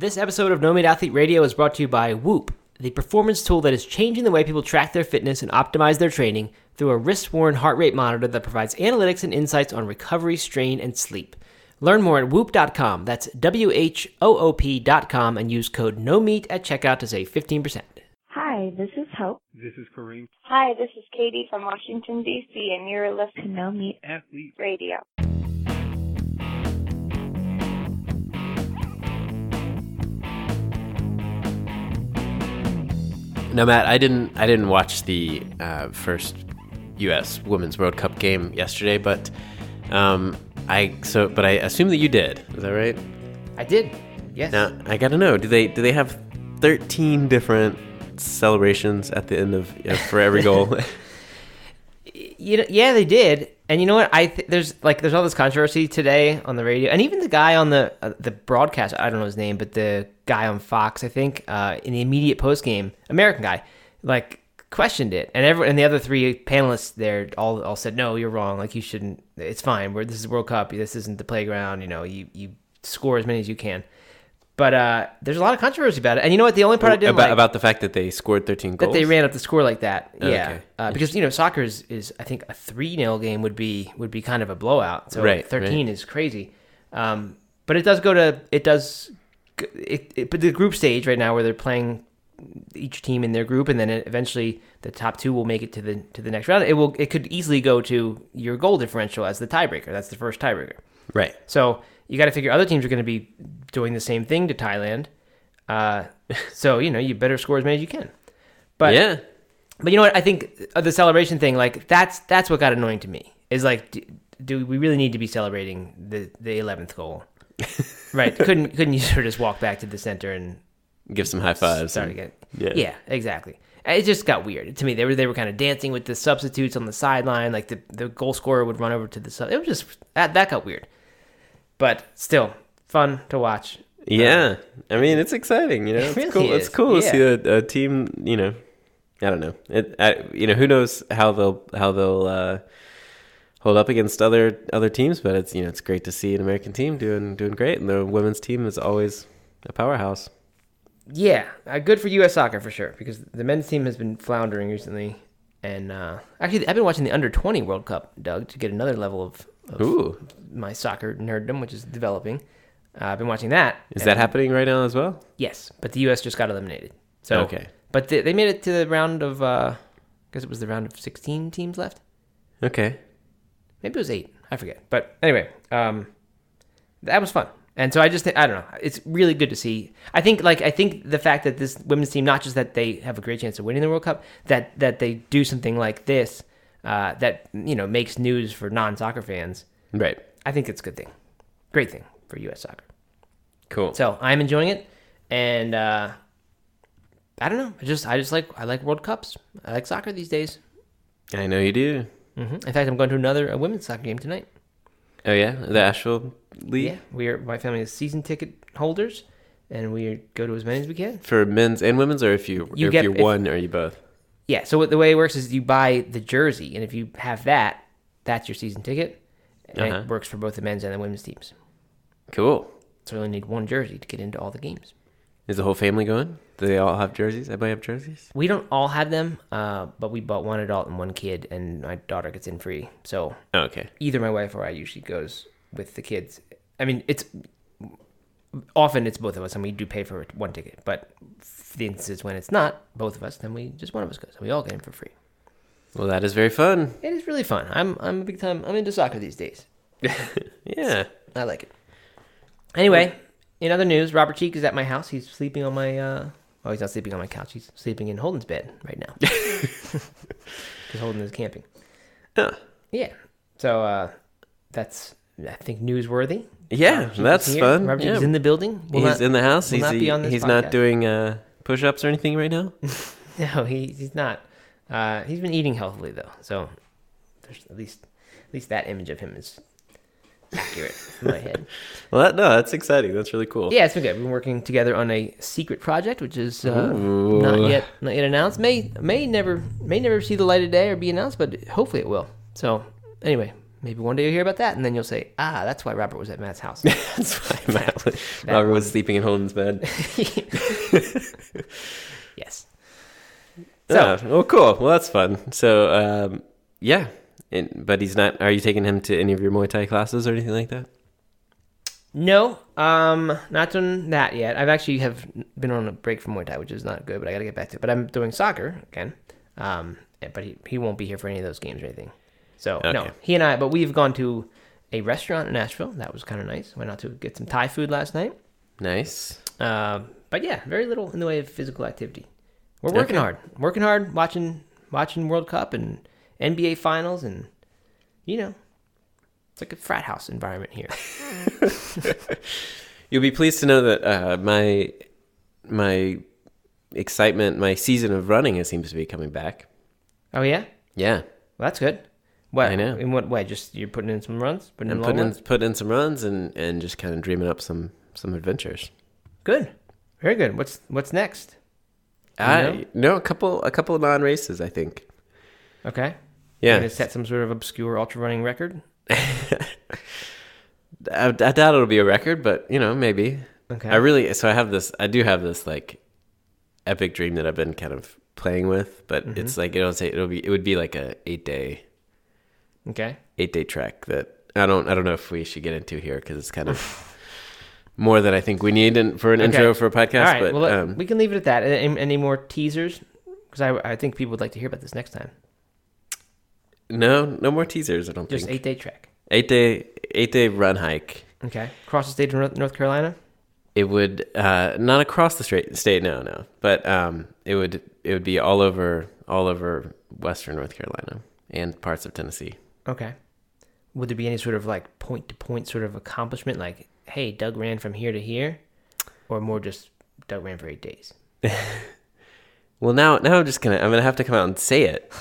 This episode of No Meat Athlete Radio is brought to you by Whoop, the performance tool that is changing the way people track their fitness and optimize their training through a wrist worn heart rate monitor that provides analytics and insights on recovery, strain, and sleep. Learn more at whoop.com. That's W H O O P.com and use code No Meat at checkout to save 15%. Hi, this is Hope. This is Kareem, Hi, this is Katie from Washington, D.C., and you're listening to No Meat athlete. Radio. No, Matt, I didn't. I didn't watch the uh, first U.S. Women's World Cup game yesterday, but um, I so. But I assume that you did. Is that right? I did. Yes. Now I got to know. Do they do they have thirteen different celebrations at the end of you know, for every goal? you know, yeah, they did. And you know what? I th- there's like there's all this controversy today on the radio, and even the guy on the uh, the broadcast. I don't know his name, but the guy on Fox, I think, uh, in the immediate post game, American guy, like questioned it, and everyone and the other three panelists there all all said, "No, you're wrong. Like you shouldn't. It's fine. We're this is World Cup. This isn't the playground. You know, you you score as many as you can." But uh, there's a lot of controversy about it, and you know what? The only part I didn't about, like about the fact that they scored thirteen goals. that they ran up the score like that. Oh, Yeah, okay. uh, because you know soccer is, is I think a three 0 game would be would be kind of a blowout. So Right, thirteen is crazy. Um, but it does go to it does it, it but the group stage right now where they're playing each team in their group and then eventually the top two will make it to the to the next round. It will it could easily go to your goal differential as the tiebreaker. That's the first tiebreaker. right. So you got to figure other teams are going to be doing the same thing to Thailand. Uh, so you know you better score as many as you can. But yeah. but you know what? I think uh, the celebration thing, like that's that's what got annoying to me. Is like, do, do we really need to be celebrating the the eleventh goal? right? Couldn't couldn't you sort of just walk back to the center and Give some high fives. start and- again? Yeah. yeah, exactly. It just got weird to me. They were they were kind of dancing with the substitutes on the sideline. Like the, the goal scorer would run over to the sub. It was just that that got weird. But still fun to watch. Yeah, I mean it's exciting. You know, it's really cool. is, It's cool to see a, a team. You know, I don't know. It, I, you know, who knows how they'll how they'll uh, hold up against other other teams, but it's you know it's great to see an American team doing doing great, and the women's team is always a powerhouse. Yeah, uh, good for U.S. soccer for sure because the men's team has been floundering recently. And uh, actually, I've been watching the under twenty World Cup, Doug, to get another level of, of my soccer nerddom, which is developing. Uh, I've been watching that. is that happening right now as well? Yes, but the U.S. just got eliminated. So Okay. but they, they made it to the round of. Uh, because it was the round of sixteen teams left. Okay, Maybe it was eight. I forget. But anyway, um, that was fun. And so I just, I don't know. It's really good to see. I think, like, I think the fact that this women's team, not just that they have a great chance of winning the World Cup, that that they do something like this, uh, that you know makes news for non-soccer fans. right, I think it's a good thing, great thing for U.S. soccer. cool. So I'm enjoying it, and uh, I don't know. I just, I just like, I like World Cups. I like soccer these days. I know you do. hmm In fact, I'm going to another a women's soccer game tonight. Oh yeah, the Asheville League Yeah, we are. My family is season ticket holders, and we go to as many as we can. for men's and women's, or if you, You if get- you're if- one, or you both. Yeah. So what, the way it works is you buy the jersey, and if you have that, that's your season ticket, and Uh-huh. it works for both the men's and the women's teams. Cool. So you only need one jersey to get into all the games. Is the whole family going? Do they all have jerseys? Everybody have jerseys? We don't all have them, uh, but we bought one adult and one kid, and my daughter gets in free. So Oh, okay. either my wife or I usually goes with the kids. I mean, it's often it's both of us, and we do pay for one ticket. But for the instances when it's not both of us, then we just one of us goes, and we all get in for free. Well, that is very fun. It is really fun. I'm I'm a big time. I'm into soccer these days. Yeah. I like it. Anyway, in other news, Robert Cheek is at my house. He's sleeping on my. uh Oh, he's not sleeping on my couch. He's sleeping in Holden's bed right now. Because Holden is camping. Huh. Yeah. So uh that's I think newsworthy. Yeah, Robert that's fun. Robert Cheek Yeah. is in the building. Will he's not- in the house. He's, not be on this he's podcast. not doing uh, push-ups or anything right now. No, he, he's not. Uh, he's been eating healthily though, so there's at least at least that image of him is accurate in my head. well, that, no, that's exciting. That's really cool. Yeah, it's been good. We've been working together on a secret project, which is uh, not yet not yet announced. May may never may never see the light of day or be announced, but hopefully it will. So anyway, maybe one day you'll hear about that, and then you'll say, ah, that's why Robert was at Matt's house. That's why Matt, Robert was sleeping in Holden's bed. yes. So, oh, cool. Well, that's fun. So, um, yeah. And, but he's not. Are you taking him to any of your Muay Thai classes or anything like that? No, um, not done that yet. I've actually have been on a break from Muay Thai, which is not good, but I got to get back to it. But I'm doing soccer again. Um, but he, he won't be here for any of those games or anything. So no, he and I. But we've gone to a restaurant in Asheville. That was kind of nice. Went out to get some Thai food last night. Nice. Um, but yeah, very little in the way of physical activity. We're working Okay. hard, working hard, watching watching World Cup and NBA finals, and you know, it's like a frat house environment here. You'll be pleased to know that uh, my my excitement, my season of running, it seems to be coming back. oh yeah, Yeah, well, that's good. What I know. In what way? Just you're putting in some runs, putting in I'm long putting in, putting in some runs and and just kind of dreaming up some some adventures. Good, very good. What's what's next? You I know? no a couple a couple of non races. I think. Okay, Yeah, gonna set some sort of obscure ultra running record. I, I doubt it'll be a record, but you know maybe. Okay, I really so I have this I do have this like epic dream that I've been kind of playing with, but Mm-hmm. it's like it'll say it'll be it would be like a eight day okay. eight day trek that I don't I don't know if we should get into here because it's kind of more than I think we need in, for an Okay. intro for a podcast. All right, but well, um, we can leave it at that. Any, any more teasers? Because I, I think people would like to hear about this next time. No no more teasers. I don't think. Just think eight day trek. eight day eight day run hike. Okay, across the state of North, North Carolina. It would uh, not across the straight state, no, no, but um, it would it would be all over all over Western North Carolina and parts of Tennessee. Okay. Would there be any sort of like point to point sort of accomplishment, like, hey, Doug ran from here to here, or more just Doug ran for eight days? Well, now now I'm just gonna I'm gonna have to come out and say it.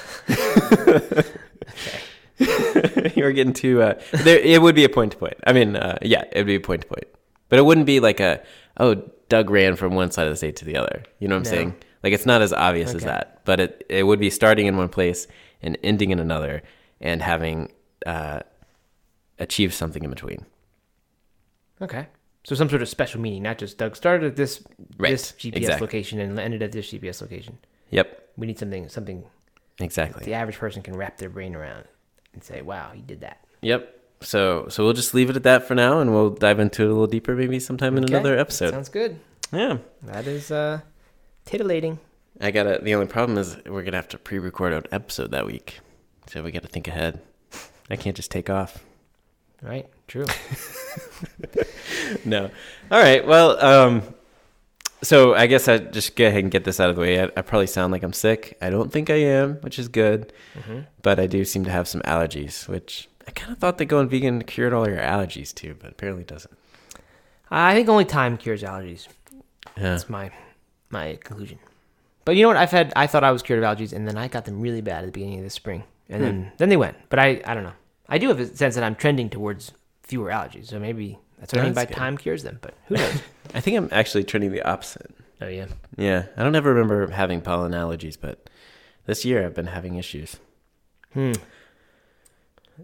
You're getting too. Uh, there, it would be a point to point. I mean, uh, yeah, it would be a point to point, but it wouldn't be like a oh Doug ran from one side of the state to the other. You know what I'm No. saying? Like it's not as obvious as that, but it it would be starting in one place and ending in another, and having uh, achieved something in between. Okay. So some sort of special meaning, not just Doug started at this Right, this GPS exactly. location and ended at this GPS location. Yep, We need something something exactly. the average person can wrap their brain around and say, "Wow, he did that." Yep. So so we'll just leave it at that for now, and we'll dive into it a little deeper maybe sometime in Okay, another episode. Sounds good. yeah. That is uh, titillating. I gotta. The only problem is we're gonna have to pre-record an episode that week, so we got to think ahead. I can't just take off. Right? True. No. All right. Well, um, so I guess I just go ahead and get this out of the way. I, I probably sound like I'm sick. I don't think I am, which is good. Mm-hmm. But I do seem to have some allergies, which I kind of thought that going vegan cured all your allergies too, but apparently it doesn't. I think only time cures allergies. Yeah. That's my my conclusion. But you know what? I've had I thought I was cured of allergies, and then I got them really bad at the beginning of the spring, and then then they went. But I I don't know. I do have a sense that I'm trending towards fewer allergies, so maybe that's what I mean by good. time cures them. But who knows? I think I'm actually trending the opposite. oh yeah. Yeah, I don't ever remember having pollen allergies, but this year I've been having issues. Hmm.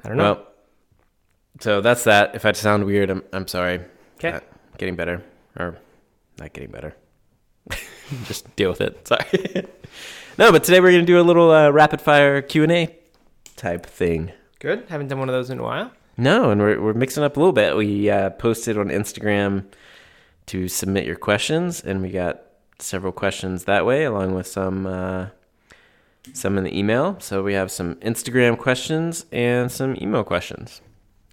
I don't know. Well, so that's that. If I sound weird, I'm I'm sorry. Okay. Getting better, or not getting better. Just deal with it. Sorry. no, but today we're gonna do a little uh, rapid fire Q and A type thing. Good. Haven't done one of those in a while. No, and we're we're mixing up a little bit. We uh, posted on Instagram to submit your questions, and we got several questions that way, along with some uh, some in the email. So we have some Instagram questions and some email questions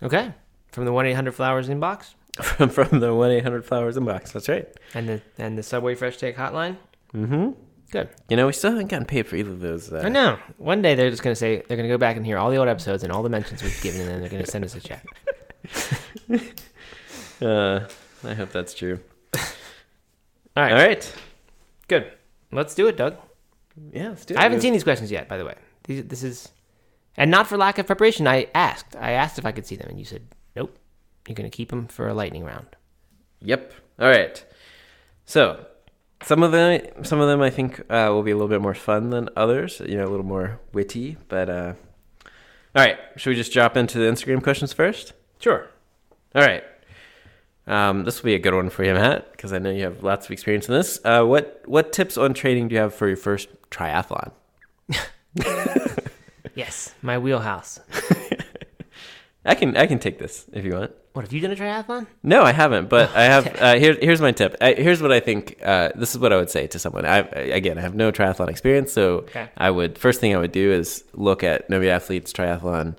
Okay. From the one eight hundred flowers inbox from from the one eight hundred flowers inbox. That's right. and the and the Subway Fresh Take hotline. Mm-hmm. Good. You know, we still haven't gotten paid for either of those. Uh, I know. One day they're just gonna say they're gonna go back and hear all the old episodes and all the mentions we've given, and then they're gonna send us a check. Uh, I hope that's true. All right. All right. Good. Let's do it, Doug. Yeah, let's do it. I haven't seen these questions yet, by the way. These, this is, and not for lack of preparation. I asked. I asked if I could see them, and you said nope. You're gonna keep them for a lightning round. Yep. All right. So, some of them, some of them, I think uh, will be a little bit more fun than others. You know, a little more witty. But uh, All right. Should we just drop into the Instagram questions first? Sure. All right. Um, this will be a good one for you, Matt, because I know you have lots of experience in this. Uh, what what tips on training do you have for your first triathlon? Yes, my wheelhouse. I can I can take this if you want. What have you done a triathlon? No, I haven't, but I have. Uh, here, here's my tip. I, here's what I think. Uh, this is what I would say to someone. I again, I have no triathlon experience, so Okay. I would first thing I would do is look at No Meat Athlete's triathlon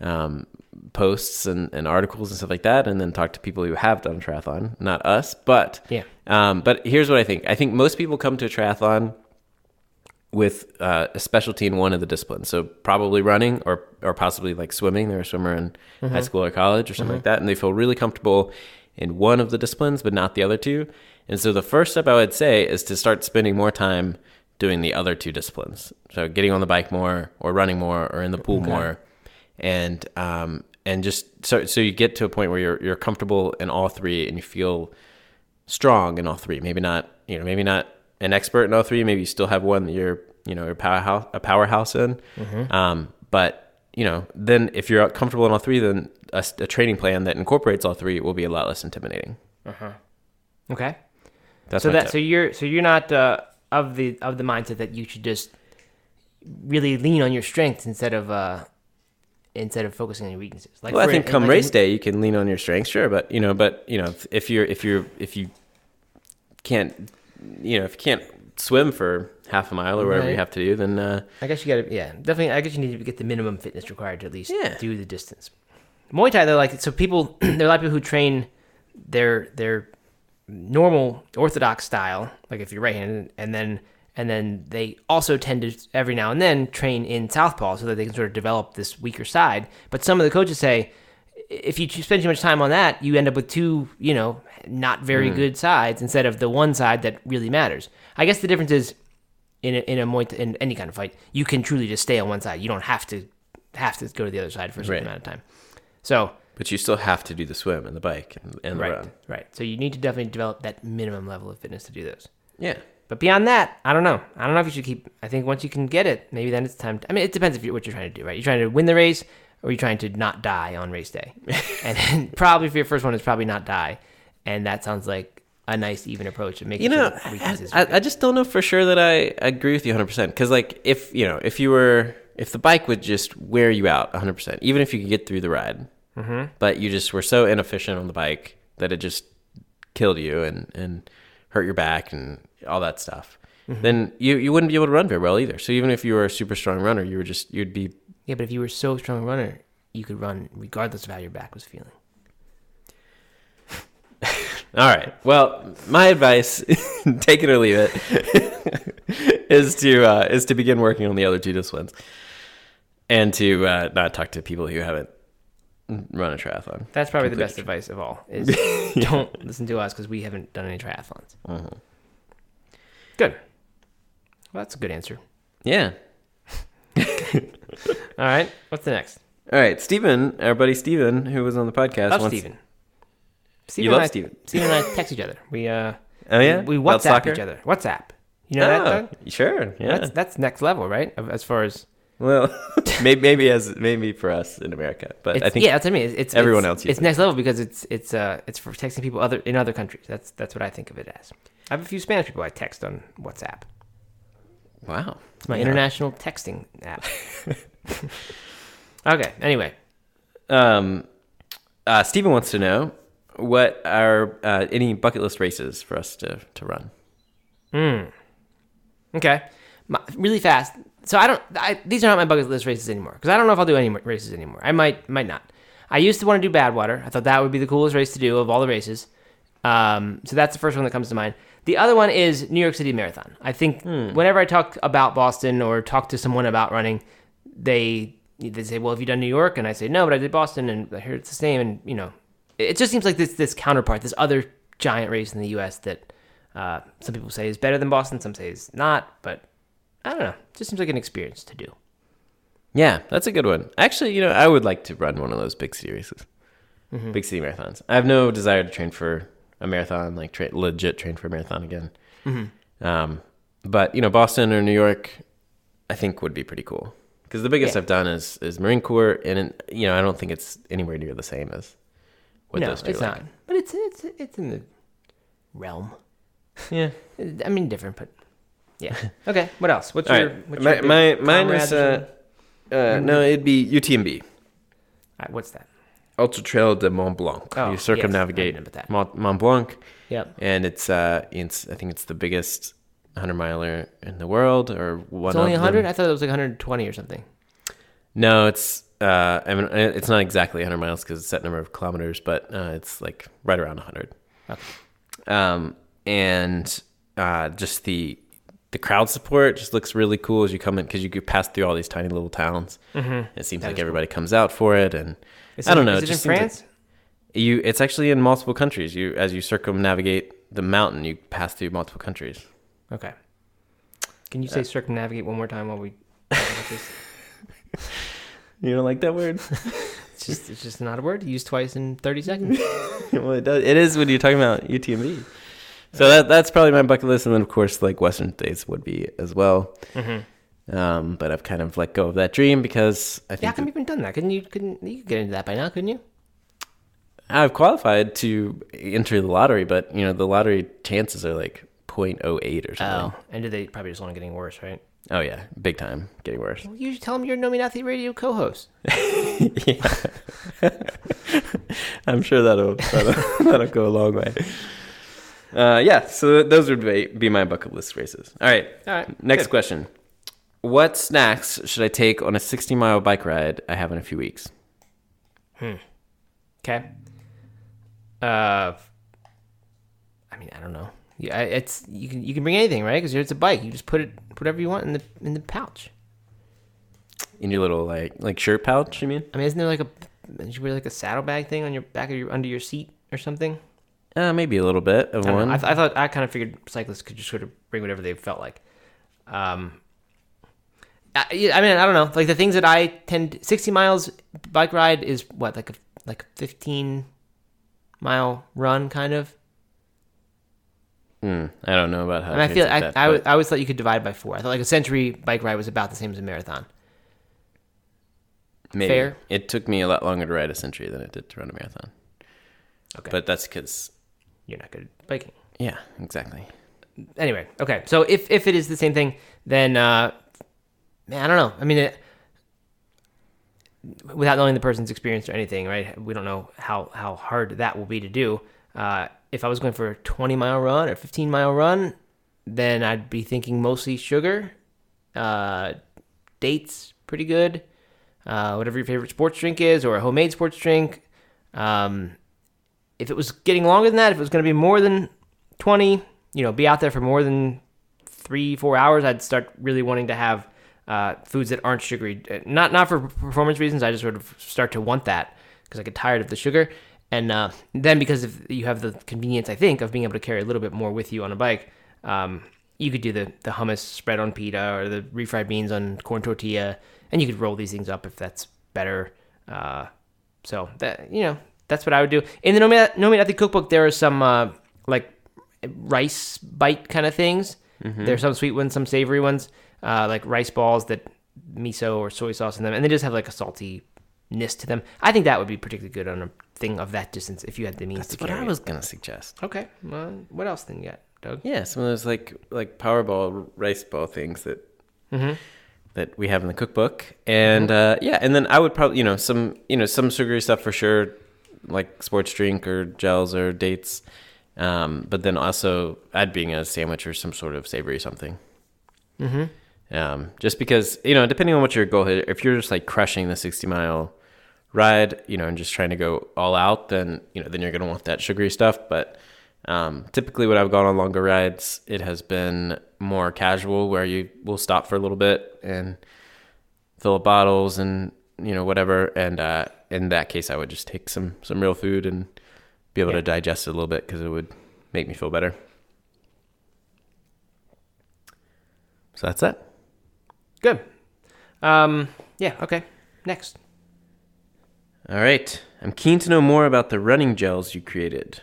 um, posts and, and articles and stuff like that, and then talk to people who have done triathlon, not us. But Yeah. Um, but here's what I think. I think most people come to a triathlon with uh, a specialty in one of the disciplines. So probably running or or possibly like swimming. They're a swimmer in high school or college or something like that, and they feel really comfortable in one of the disciplines, but not the other two. And so the first step I would say is to start spending more time doing the other two disciplines. So getting on the bike more, or running more, or in the pool more, and um, and just so so you get to a point where you're you're comfortable in all three and you feel strong in all three. Maybe not, you know, maybe not an expert in all three. Maybe you still have one that you're, you know, a powerhouse, a powerhouse in. Um, but you know, then if you're comfortable in all three, then a training plan that incorporates all three will be a lot less intimidating. Okay. That's so my that tip. so you're so you're not uh, of the of the mindset that you should just really lean on your strengths instead of uh instead of focusing on your weaknesses. Like well, I for- think come like race in- day, you can lean on your strengths, sure, but you know, but you know, if, if you're if you're if you can't, you know, if you can't swim for half a mile or whatever you have to do, then uh, I guess you got to yeah definitely. I guess you need to get the minimum fitness required to at least Yeah. do the distance. Muay Thai though, like so people there are a lot of people who train their their normal orthodox style, like if you're right-handed, and then and then they also tend to every now and then train in southpaw so that they can sort of develop this weaker side. But some of the coaches say if you spend too much time on that, you end up with two, you know, not very mm. good sides instead of the one side that really matters. I guess the difference is in a, in a Muay in any kind of fight, you can truly just stay on one side. You don't have to have to go to the other side for a certain Right. amount of time. So but you still have to do the swim and the bike and, and the right, run. right. So you need to definitely develop that minimum level of fitness to do those. Yeah. But beyond that, I don't know. I don't know if you should keep. I think once you can get it, maybe then it's time. To, I mean, it depends if you're what you're trying to do, right? You're trying to win the race, or you're trying to not die on race day. and then probably for your first one, it's probably not die, and that sounds like a nice even approach of making You know, sure weaknesses. I, I just don't know for sure that I agree with you 100%. Because, like, if, you know, if you were, if the bike would just wear you out 100%, even if you could get through the ride, mm-hmm. but you just were so inefficient on the bike that it just killed you and, and hurt your back and all that stuff, mm-hmm. then you, you wouldn't be able to run very well either. So, even if you were a super strong runner, you were just, you'd be, yeah, but if you were so strong a runner, you could run regardless of how your back was feeling. all right. Well, my advice, take it or leave it, is to uh, is to begin working on the other two disciplines, and to uh, not talk to people who haven't run a triathlon. That's probably the Complete best advice of all. Is don't listen to us because we haven't done any triathlons. Mm-hmm. Good. Well, that's a good answer. Yeah. All right. What's the next? All right, Steven, our buddy Steven, who was on the podcast. Love wants- Steven. Steven love and I, Steven. Steven and I text each other. We uh Oh yeah, we About WhatsApp each other. WhatsApp. You know that, Oh, Doug? Sure. Yeah. That's that's next level, right? As far as well, maybe maybe as maybe for us in America, but it's, I think yeah, that's what I mean. It's, it's everyone it's, else It's next level because it's it's uh it's for texting people other in other countries. That's that's what I think of it as. I have a few Spanish people I text on WhatsApp. wow, It's my Yeah. international texting app. okay. Anyway, Um, uh, Steven wants to know what are uh, any bucket list races for us to to run. Hmm. Okay. My, really fast. So I don't. I, these are not my bucket list races anymore because I don't know if I'll do any races anymore. I might, might not. I used to want to do Badwater. I thought that would be the coolest race to do of all the races. Um, so that's the first one that comes to mind. The other one is New York City Marathon. I think whenever I talk about Boston or talk to someone about running, they they say, "Well, have you done New York?" And I say, "No, but I did Boston, and I heard it's the same." And you know, it just seems like this this counterpart, this other giant race in the U.S. that uh, some people say is better than Boston, some say is not, but I don't know. It just seems like an experience to do. Yeah, that's a good one. Actually, you know, I would like to run one of those big city races, big city marathons. I have no desire to train for a marathon, like tra- legit train for a marathon again. Um, but you know, Boston or New York, I think would be pretty cool because the biggest Yeah. I've done is is Marine Corps, and you know I don't think it's anywhere near the same as what no, those two No, it's like. not. But it's it's it's in the realm. Yeah. I mean, different, but yeah. Okay. What else? What's All your, right. what's My, your my mine is uh, uh no, it'd be UTMB. All right, what's that? Ultra Trail de Mont Blanc. Oh, you yes, circumnavigate that. Mont, Mont Blanc, Yep. and it's uh, it's I think it's the biggest 100 miler in the world, or one. It's only 100. I thought it was like 120 or something. No, it's uh, I mean it's not exactly 100 miles because it's a set number of kilometers, but uh, it's like right around 100. Okay. Um, and uh, just the the crowd support just looks really cool as you come in because you pass through all these tiny little towns. Mm-hmm. It seems That like is cool. everybody comes out for it, and Is I don't know. Is it, in just like- France? you it's actually in multiple countries. You as you circumnavigate the mountain, you pass through multiple countries. Okay. Can you say circumnavigate one more time while we? You don't like that word? It's just it's just not a word used twice in 30 seconds. well, it does. It is when you're talking about UTMB. So that that's probably my bucket list, and then of course like Western states would be as well. mm-hmm. Um, but I've kind of let go of that dream because I Yeah, how think come you haven't even done that? Couldn't you? Couldn't you could get into that by now? Couldn't you? I've qualified to enter the lottery, but you know the lottery chances are like 0.08 or something. Oh, and did they probably just want to getting worse, right? Oh yeah, big time, getting worse. Well, you should tell them you're a No Meat Athlete Radio co-host. yeah. I'm sure that'll that'll, that'll go a long way. Uh, yeah, so those would be, be my bucket list races. All right, All right. next good. question. What snacks should I take on a 60 mile bike ride I have in a few weeks? Hmm. Okay. Uh, I mean, I don't know. Yeah, it's you can you can bring anything, right? Because it's a bike. You just put it put whatever you want in the in the pouch. In your little like like shirt pouch, you mean? I mean, isn't there like a you wear like a saddlebag thing on your back of your under your seat or something? Uh, maybe a little bit of I, one. I, th- I thought I kind of figured cyclists could just sort of bring whatever they felt like. Um, I, yeah, I mean, I don't know. Like the things that I tend, sixty miles bike ride is what like a like a fifteen mile run kind of. Hmm, I don't know about how. I, mean, I feel I, translate I, that, was- I always thought you could divide by four. I thought like a century bike ride was about the same as a marathon. maybe. fair. It took me a lot longer to ride a century than it did to run a marathon. Okay, But that's because, you're not good at biking. yeah, exactly. Anyway, okay. So if if it is the same thing, then uh, man, I don't know. I mean, it, without knowing the person's experience or anything, right? We don't know how how hard that will be to do. Uh, if I was going for a 20 mile run or 15 mile run, then I'd be thinking mostly sugar, uh, dates, pretty good. Uh, whatever your favorite sports drink is, or a homemade sports drink. Um, if it was getting longer than that, if it was going to be more than 20, you know, be out there for more than three, four hours, I'd start really wanting to have uh, foods that aren't sugary. Uh, Not not for performance reasons. I just sort of start to want that because I get tired of the sugar. And uh, then because if you have the convenience, I think, of being able to carry a little bit more with you on a bike, um, you could do the, the hummus spread on pita or the refried beans on corn tortilla, and you could roll these things up if that's better. Uh, so that you know, that's what I would do. In the No Meat No Meat Healthy cookbook, there are some uh, like rice bite kind of things. There's some sweet ones, some savory ones, uh, like rice balls that miso or soy sauce in them, and they just have like a saltiness to them. I think that would be particularly good on a thing of that distance if you had the means That's to what carry I it. was gonna suggest. Okay, well, what else then you got, Doug? Yeah, some of those like like Powerball rice ball things that Mm-hmm. that we have in the cookbook, and uh, yeah, and then I would probably you know some you know some sugary stuff for sure, like sports drink or gels or dates, um, but then also add being a sandwich or some sort of savory something. Mm-hmm. Um, just because you know, depending on what your goal is, if you're just like crushing the sixty mile ride, you know, and just trying to go all out, then you know, then you're gonna want that sugary stuff. But um, typically, when I've gone on longer rides, it has been more casual, where you will stop for a little bit and fill up bottles and you know whatever. And uh, in that case, I would just take some some real food and be able Yeah. to digest it a little bit because it would make me feel better. So that's it. Good. Um, yeah. Okay. Next. All right. I'm keen to know more about the running gels you created.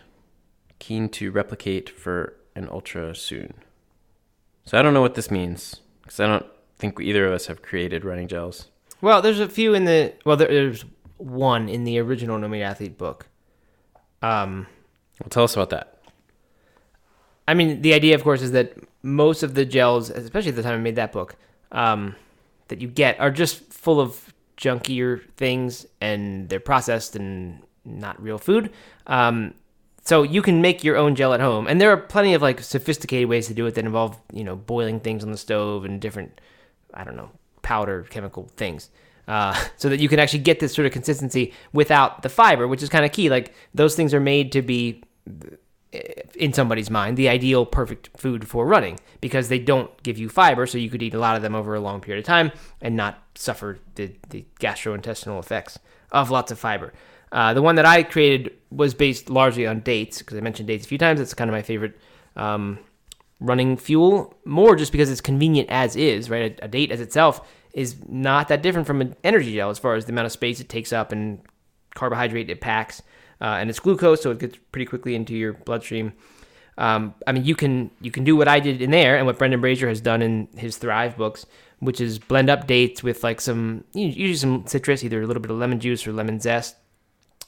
Keen to replicate for an ultra soon. So I don't know what this means because I don't think either of us have created running gels. Well, there's a few in the well, there, there's one in the original No Meat Athlete book. Um, Well, tell us about that. I mean, the idea, of course, is that most of the gels, especially at the time I made that book, um, that you get are just full of junkier things, and they're processed and not real food. Um, so you can make your own gel at home, and there are plenty of like sophisticated ways to do it that involve you know boiling things on the stove and different, I don't know, powder chemical things. Uh, so that you can actually get this sort of consistency without the fiber, which is kind of key. Like those things are made to be in somebody's mind the ideal perfect food for running because they don't give you fiber so you could eat a lot of them over a long period of time and not suffer the, the gastrointestinal effects of lots of fiber. Uh, the one that i created was based largely on dates because i mentioned dates a few times. It's kind of my favorite um, running fuel more just because it's convenient as is right? A, a date as itself is not that different from an energy gel as far as the amount of space it takes up and carbohydrate it packs uh, and it's glucose, so it gets pretty quickly into your bloodstream. Um, I mean, you can you can do what I did in there, and what Brendan Brazier has done in his Thrive books, which is blend up dates with like some usually some citrus, either a little bit of lemon juice or lemon zest.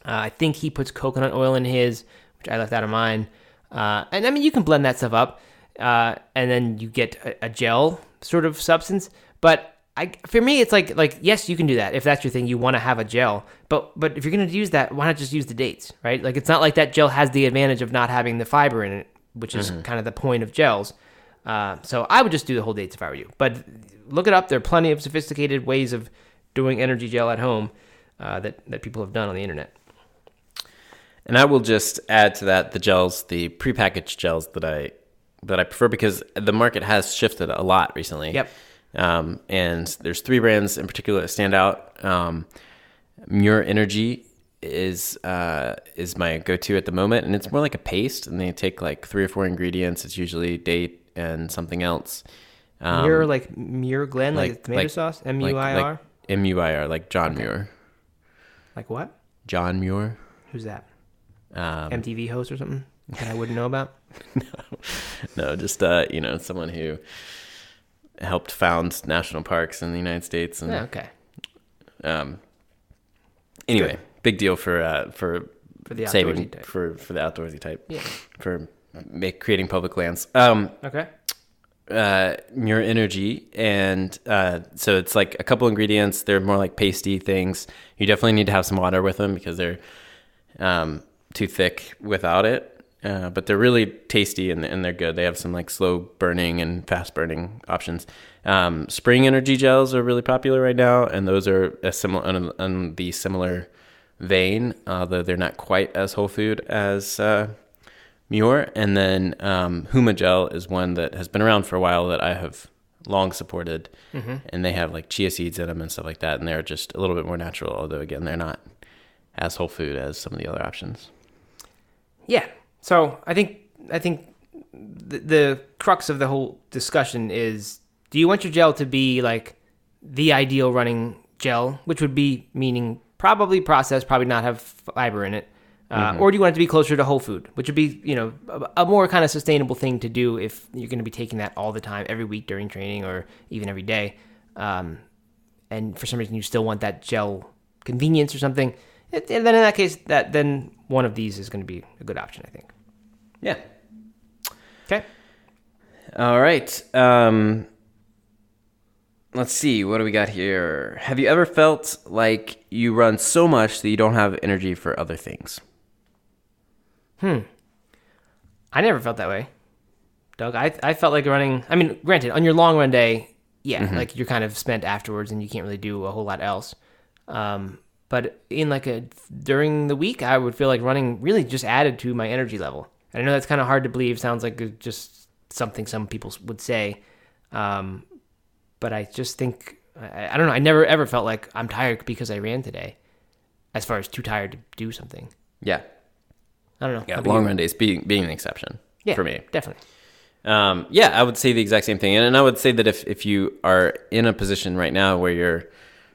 Uh, I think he puts coconut oil in his, which I left out of mine. Uh, and I mean, you can blend that stuff up, uh, and then you get a, a gel sort of substance. But I, for me, it's like like yes, you can do that if that's your thing. You want to have a gel, but but if you're going to use that, why not just use the dates, right? Like it's not like that gel has the advantage of not having the fiber in it, which is kind of the point of gels. Uh, so I would just do the whole dates if I were you. But look it up. There are plenty of sophisticated ways of doing energy gel at home uh, that that people have done on the internet. And I will just add to that the gels, the prepackaged gels that I that I prefer because the market has shifted a lot recently. Yep. Um, and there's three brands in particular that stand out. Um, Muir Energy is uh, is my go-to at the moment, and it's more like a paste. And they take like three or four ingredients. It's usually date and something else. Um, Muir like Muir Glen, like, like- tomato like- sauce, M U I R. M U I R, like John Muir. Like what? John Muir. Who's that? Um, MTV host or something that I wouldn't know about? No, no, just uh, you know, someone who helped found national parks in the United States and okay. Um, anyway, big deal for uh, for For the saving outdoorsy type. for for the outdoorsy type Yeah. for make creating public lands. Um, Okay. uh, Muir Energy, and uh, so it's like a couple ingredients. They're more like pasty things. You definitely need to have some water with them because they're um, too thick without it. Uh, but they're really tasty and, and they're good. They have some like slow burning and fast burning options. Um, spring energy gels are really popular right now, and those are a similar on, on the similar vein, although they're not quite as whole food as uh, Muir. And then um, Huma Gel is one that has been around for a while that I have long supported, and they have like chia seeds in them and stuff like that, and they're just a little bit more natural. Although again, they're not as whole food as some of the other options. Yeah. So I think I think the, the crux of the whole discussion is: Do you want your gel to be like the ideal running gel, which would be meaning probably processed, probably not have fiber in it, uh, or do you want it to be closer to whole food, which would be you know a, a more kind of sustainable thing to do if you're going to be taking that all the time, every week during training, or even every day. Um, and for some reason you still want that gel convenience or something, it, and then in that case, that then one of these is going to be a good option, I think. Yeah. Okay. All right. Um, let's see. What do we got here? Have you ever felt like you run so much that you don't have energy for other things? Hmm. I never felt that way, Doug. I I felt like running. I mean, granted, on your long run day, yeah, like you're kind of spent afterwards, and you can't really do a whole lot else. Um, but in like a during the week, I would feel like running really just added to my energy level. And I know that's kind of hard to believe. Sounds like just something some people would say, um, but I just think I, I don't know. I never ever felt like I'm tired because I ran today. As far as too tired to do something, Yeah. I don't know. Yeah. Long run days being being the exception yeah, for me. definitely. Um, yeah, I would say the exact same thing, and, and I would say that if if you are in a position right now where you're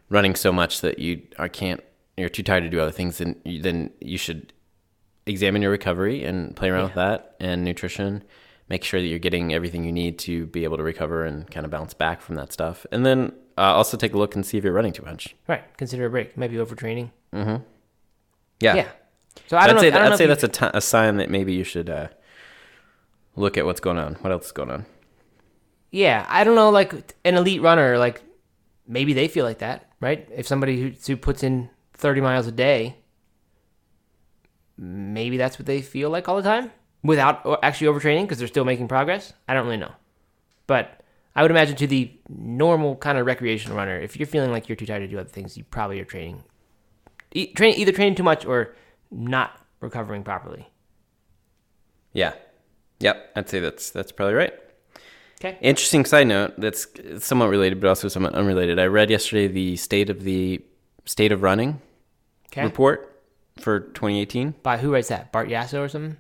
running so much that you are can't you're too tired to do other things, then you, then you should examine your recovery and play around with that and nutrition. Make sure that you're getting everything you need to be able to recover and kind of bounce back from that stuff. And then uh, also take a look and see if you're running too much. Right. Consider a break. Maybe overtraining. Mm-hmm. Yeah. Yeah. So I I'd don't know. say, I don't I'd know say if that's a, sign that maybe you should uh, look at what's going on. What else is going on? Yeah, I don't know. Like an elite runner, like maybe they feel like that, right? If somebody who, who puts in thirty miles a day, maybe that's what they feel like all the time without actually overtraining because they're still making progress. I don't really know, but I would imagine to the normal kind of recreational runner, if you're feeling like you're too tired to do other things, you probably are training, e- train either training too much or not recovering properly. Yeah. Yep. I'd say that's that's probably right. Okay. Interesting side note that's somewhat related, but also somewhat unrelated. I read yesterday the state of the state of running Okay. report for 2018. By who writes that? Bart Yasso or something?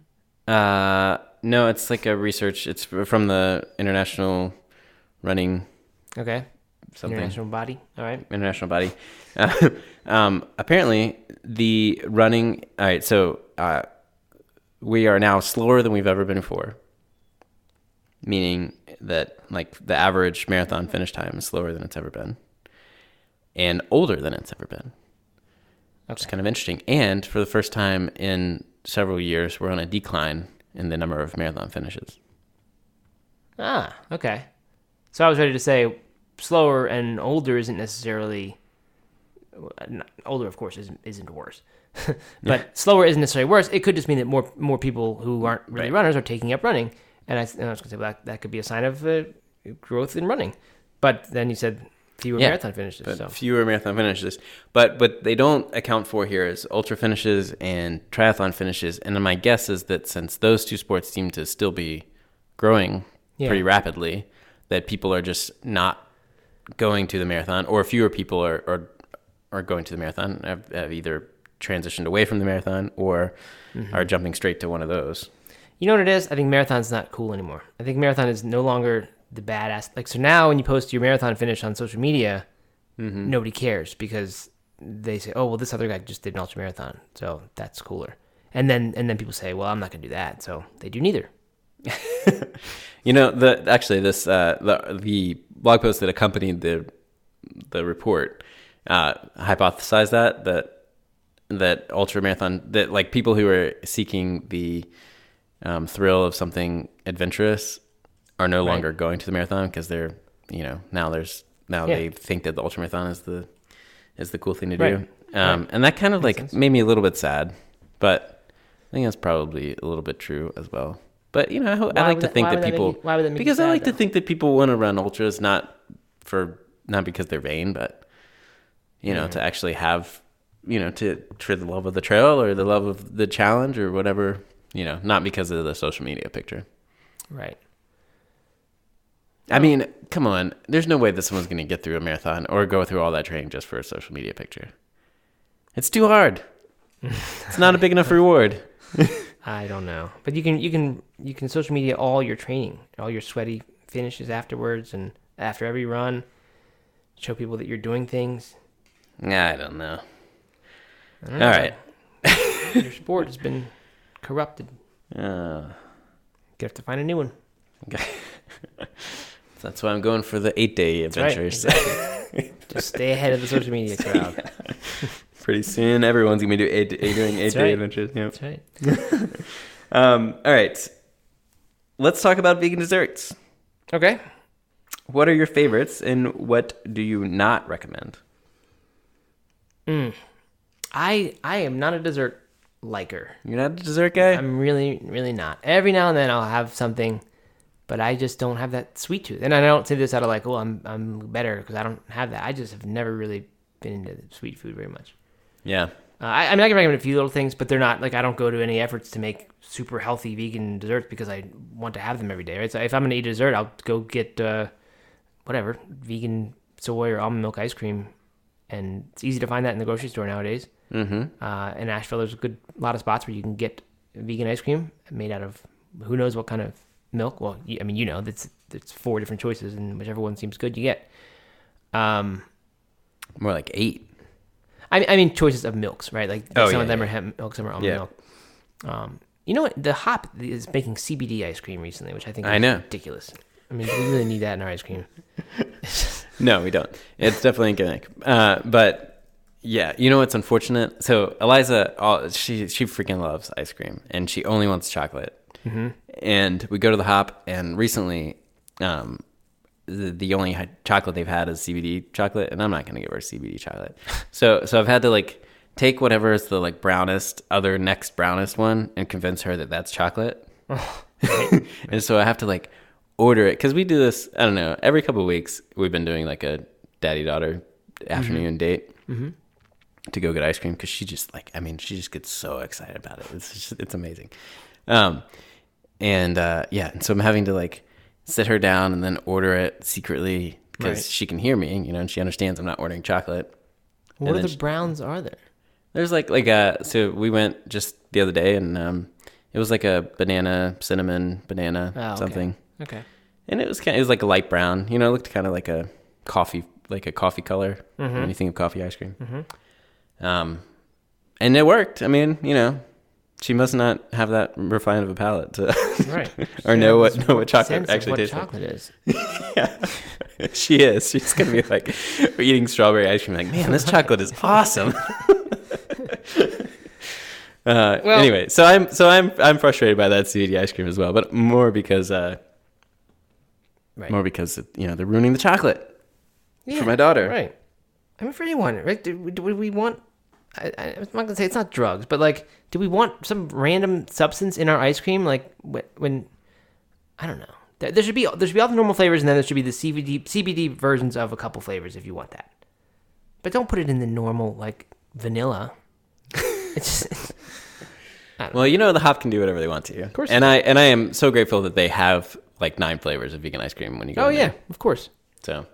Uh, no, it's like a research. It's from the International Running Okay. something International body. All right. international body. Uh, um, apparently, the running. All right, so uh, we are now slower than we've ever been before. Meaning that like the average marathon finish time is slower than it's ever been, and older than it's ever been. Which is Okay. kind of interesting. And for the first time in several years, we're on a decline in the number of marathon finishes. Ah, okay. So I was ready to say slower and older isn't necessarily older, of course, isn't isn't worse. but slower isn't necessarily worse. It could just mean that more more people who aren't really Right. runners are taking up running, and I, and I was going to say well, that that could be a sign of uh, growth in running. But then you said fewer Yeah, marathon finishes. but So fewer marathon finishes. But what they don't account for here is ultra finishes and triathlon finishes. And my guess is that since those two sports seem to still be growing Yeah. pretty rapidly, that people are just not going to the marathon, or fewer people are are, are going to the marathon. Have, have either transitioned away from the marathon or Mm-hmm. are jumping straight to one of those. You know what it is? I think marathon's not cool anymore. I think marathon is no longer the badass. Like so now, when you post your marathon finish on social media, Mm-hmm. nobody cares because they say, "Oh, well, this other guy just did an ultra marathon, so that's cooler." And then and then people say, "Well, I'm not gonna do that," so they do neither. You know, the actually this uh, the the blog post that accompanied the the report uh, hypothesized that that that ultra marathon that like people who are seeking the um, thrill of something adventurous are no Right. longer going to the marathon because they're you know now there's now Yeah. they think that the ultra marathon is the is the cool thing to do um, Right. and that kind of Makes like sense. made me a little bit sad but I think that's probably a little bit true as well but you know I, I like to that- think that that people you- why would that make because I sad, like to think that people want to run ultras not for not because they're vain but you know to actually have you know to for the love of the trail or the love of the challenge or whatever you know not because of the social media picture. Right. i mean come on. There's no way that someone's going to get through a marathon or go through all that training just for a social media picture. It's too hard. It's not a big enough reward. I don't know, but you can you can you can social media all your training, all your sweaty finishes afterwards, and after every run, show people that you're doing things. i don't know. I don't know. right. Your sport has been corrupted. uh, You have to find a new one. Okay. That's why i'm going for the eight day That's right, exactly. Just stay ahead of the social media crowd. pretty soon everyone's going to be eight, doing eight That's day right. adventures yeah That's right. Um, all right. Let's talk about vegan desserts. Okay. What are your favorites and what do you not recommend? I I am not a dessert liker. You're not a dessert guy? I'm really really not. Every now and then I'll have something, but I just don't have that sweet tooth. And I don't say this out of like, oh, I'm I'm better because I don't have that. I just have never really been into sweet food very much. yeah. Uh, I, I mean, I can recommend a few little things, but they're not like I don't go to any efforts to make super healthy vegan desserts because I want to have them every day, right? So if I'm gonna eat dessert, I'll go get uh, whatever vegan soy or almond milk ice cream, and it's easy to find that in the grocery store nowadays. Mm-hmm. Uh, in Asheville, there's a good lot of spots where you can get vegan ice cream made out of who knows what kind of milk. Well, I mean, you know, that's it's four different choices, and whichever one seems good, you get. Um, More like eight. I mean, I mean choices of milks, right? Like Oh, some yeah, of them yeah. are hemp milk, some are almond Yeah. milk. Um, you know what? The Hop is making CBD ice cream recently, which I think is I know. ridiculous. I mean, do we really need that in our ice cream? no, we don't. It's definitely a gimmick. Uh, but yeah, you know what's unfortunate? So Eliza, all, she she freaking loves ice cream, and she only wants chocolate. Mm-hmm. And we go to the hop, and recently, um, the, the only chocolate they've had is CBD chocolate, and I'm not gonna give her CBD chocolate. So so I've had to like take whatever is the like brownest, other next brownest one, and convince her that that's chocolate. and so I have to like order it because we do this. I don't know. Every couple of weeks, we've been doing like a daddy daughter afternoon date to go get ice cream because she just like I mean she just gets so excited about it. It's just, it's amazing. Um, and uh, yeah, and so I'm having to like sit her down and then order it secretly because Right. she can hear me, you know, and she understands I'm not ordering chocolate. What the she- browns are there? There's like like uh so we went just the other day and um it was like a banana cinnamon banana Oh, okay. something Okay. and it was kind of, it was like a light brown you know it looked kind of like a coffee like a coffee color Mm-hmm. when you think of coffee ice cream um and it worked I mean you know she must not have that refined of a palate to Right. or know what know what chocolate actually what tastes chocolate is. like she is she's gonna be like eating strawberry ice cream like man this chocolate is awesome Uh, Well- anyway, so I'm so I'm I'm frustrated by that CBD ice cream as well, but more because uh, Right. more because you know they're ruining the chocolate Yeah, for my daughter. Right. I mean, for anyone, right? Do, do we want? I, I, I'm not gonna say it's not drugs, but like, do we want some random substance in our ice cream? Like when, when I don't know. There, there should be there should be all the normal flavors, and then there should be the CBD CBD versions of a couple flavors if you want that. But don't put it in the normal like vanilla. it's just, Well, you know the hop can do whatever they want to. Of course and I and I am so grateful that they have like nine flavors of vegan ice cream when you go. oh yeah, there. of course. So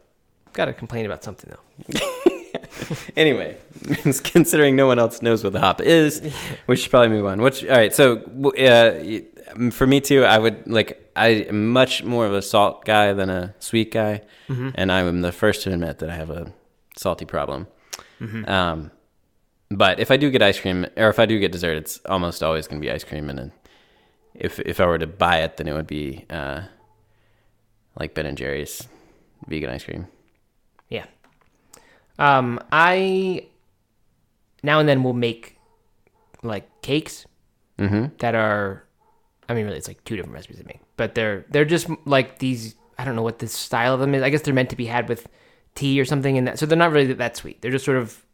Got to complain about something though. anyway, considering no one else knows what the hop is, we should probably move on. Which all right, so uh, for me too, I would like I am much more of a salt guy than a sweet guy, and I am the first to admit that I have a salty problem. Um, but if I do get ice cream, or if I do get dessert, it's almost always going to be ice cream, and then if if I were to buy it, then it would be uh, like Ben and Jerry's vegan ice cream. Um, I now and then will make like cakes Mm-hmm. that are, I mean, really, it's like two different recipes I make, but they're they're just like these. I don't know what the style of them is. I guess they're meant to be had with tea or something, and that so they're not really that sweet. They're just sort of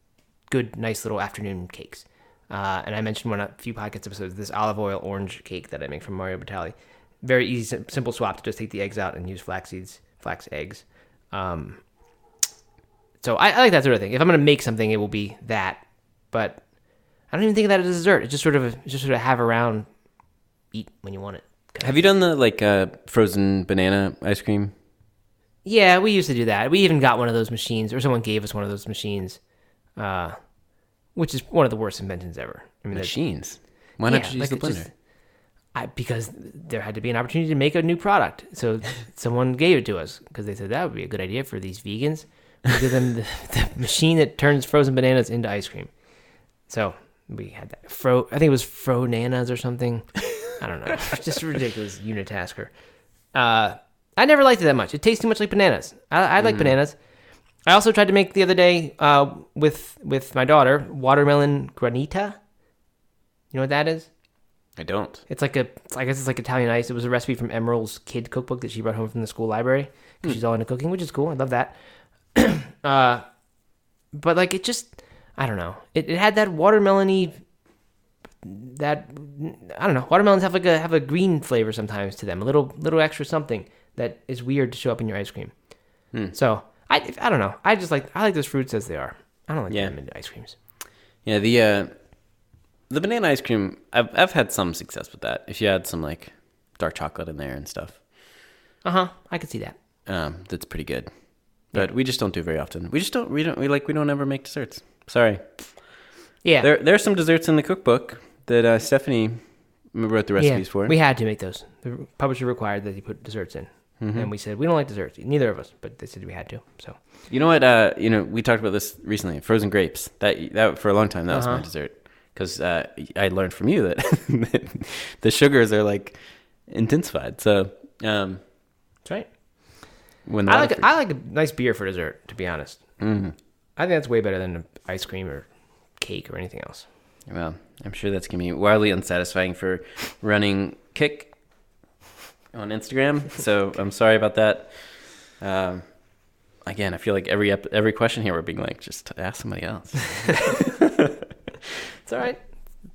good, nice little afternoon cakes. Uh, and I mentioned one a few podcast episodes this olive oil orange cake that I make from Mario Batali. Very easy, simple swap to just take the eggs out and use flax seeds, flax eggs. Um, so I, I like that sort of thing. If I'm gonna make something, it will be that. But I don't even think of that as a dessert. It's just sort of just sort of have around, eat when you want it. Have you done the like uh, frozen banana ice cream? Yeah, we used to do that. We even got one of those machines, or someone gave us one of those machines, uh, which is one of the worst inventions ever. I mean, Machines. Why not Yeah, just use like the blender? just- I, because there had to be an opportunity to make a new product. So someone gave it to us because they said that would be a good idea for these vegans. We'll give them the, the machine that turns frozen bananas into ice cream. So we had that. Fro, I think it was Fronanas or something. I don't know. Just a ridiculous unitasker. Uh, I never liked it that much. It tastes too much like bananas. I, I like bananas. I also tried to make the other day uh, with with my daughter watermelon granita. You know what that is? I don't. It's like a, I guess it's like Italian ice. It was a recipe from Emeril's kid cookbook that she brought home from the school library because she's all into cooking, which is cool. I love that. uh, but like it just, I don't know. It, it had that watermelony, that I don't know. Watermelons have like a have a green flavor sometimes to them, a little little extra something that is weird to show up in your ice cream. So I I don't know. I just like I like those fruits as they are. I don't like Yeah. them into ice creams. Yeah, the uh, the banana ice cream. I've I've had some success with that. If you add some like dark chocolate in there and stuff, Uh huh. I could see that. um, that's pretty good. But we just don't do very often. We just don't. We don't. We like. We don't ever make desserts. Sorry. Yeah. There there are some desserts in the cookbook that uh, Stephanie wrote the recipes for. We had to make those. The publisher required that you put desserts in, Mm-hmm. and we said we don't like desserts. Neither of us, but they said we had to. So You know what? Uh, you know, we talked about this recently. Frozen grapes. That that for a long time that was my Uh-huh. dessert because uh, I learned from you that the sugars are like intensified. So um, that's right. The I like. I like a nice beer for dessert. To be honest, Mm-hmm. I think that's way better than ice cream or cake or anything else. Well, I'm sure that's gonna be wildly unsatisfying for running kick on Instagram. so I'm sorry about that. Um, again, I feel like every ep- every question here we're being like, just ask somebody else. It's all right.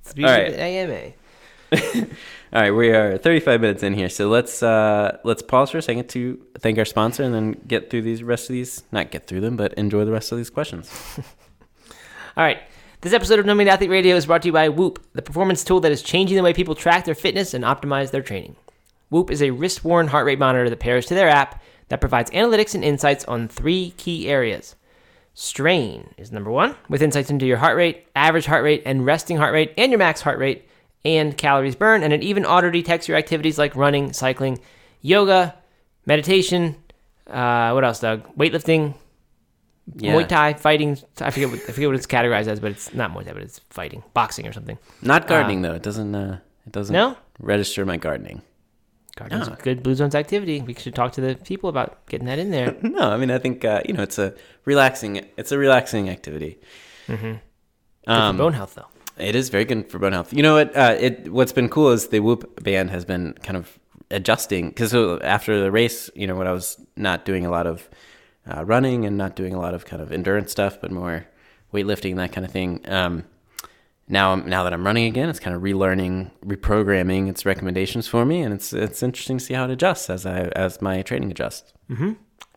It's All right. AMA. All right, we are 35 minutes in here, so let's uh, let's pause for a second to thank our sponsor, and then get through these rest of these. Not get through them, but enjoy the rest of these questions. All right. This episode of No Meat Athlete Radio is brought to you by Whoop, the performance tool that is changing the way people track their fitness and optimize their training. Whoop is a wrist worn heart rate monitor that pairs to their app that provides analytics and insights on three key areas. Strain is number one, with insights into your heart rate, average heart rate, and resting heart rate, and your max heart rate, and calories burned. And it even auto detects your activities like running, cycling, yoga, meditation. Uh, what else, Doug? Weightlifting, Yeah. Muay Thai, fighting. I forget what I forget what it's categorized as, but it's not Muay Thai, but it's fighting, boxing or something. Not gardening though. It doesn't. Uh, it doesn't. No? register my gardening. Gardening's No. a good Blue Zones activity. We should talk to the people about getting that in there. No, I mean I think uh, you know it's a relaxing. It's a relaxing activity. Good Um, for bone health, though. It is very good for bone health. You know what? Uh, it what's been cool is the Whoop band has been kind of adjusting because after the race, you know, when I was not doing a lot of uh, running and not doing a lot of kind of endurance stuff, but more weightlifting and that kind of thing. Um, now, now that I'm running again, it's kind of relearning, reprogramming its recommendations for me, and it's it's interesting to see how it adjusts as I as my training adjusts.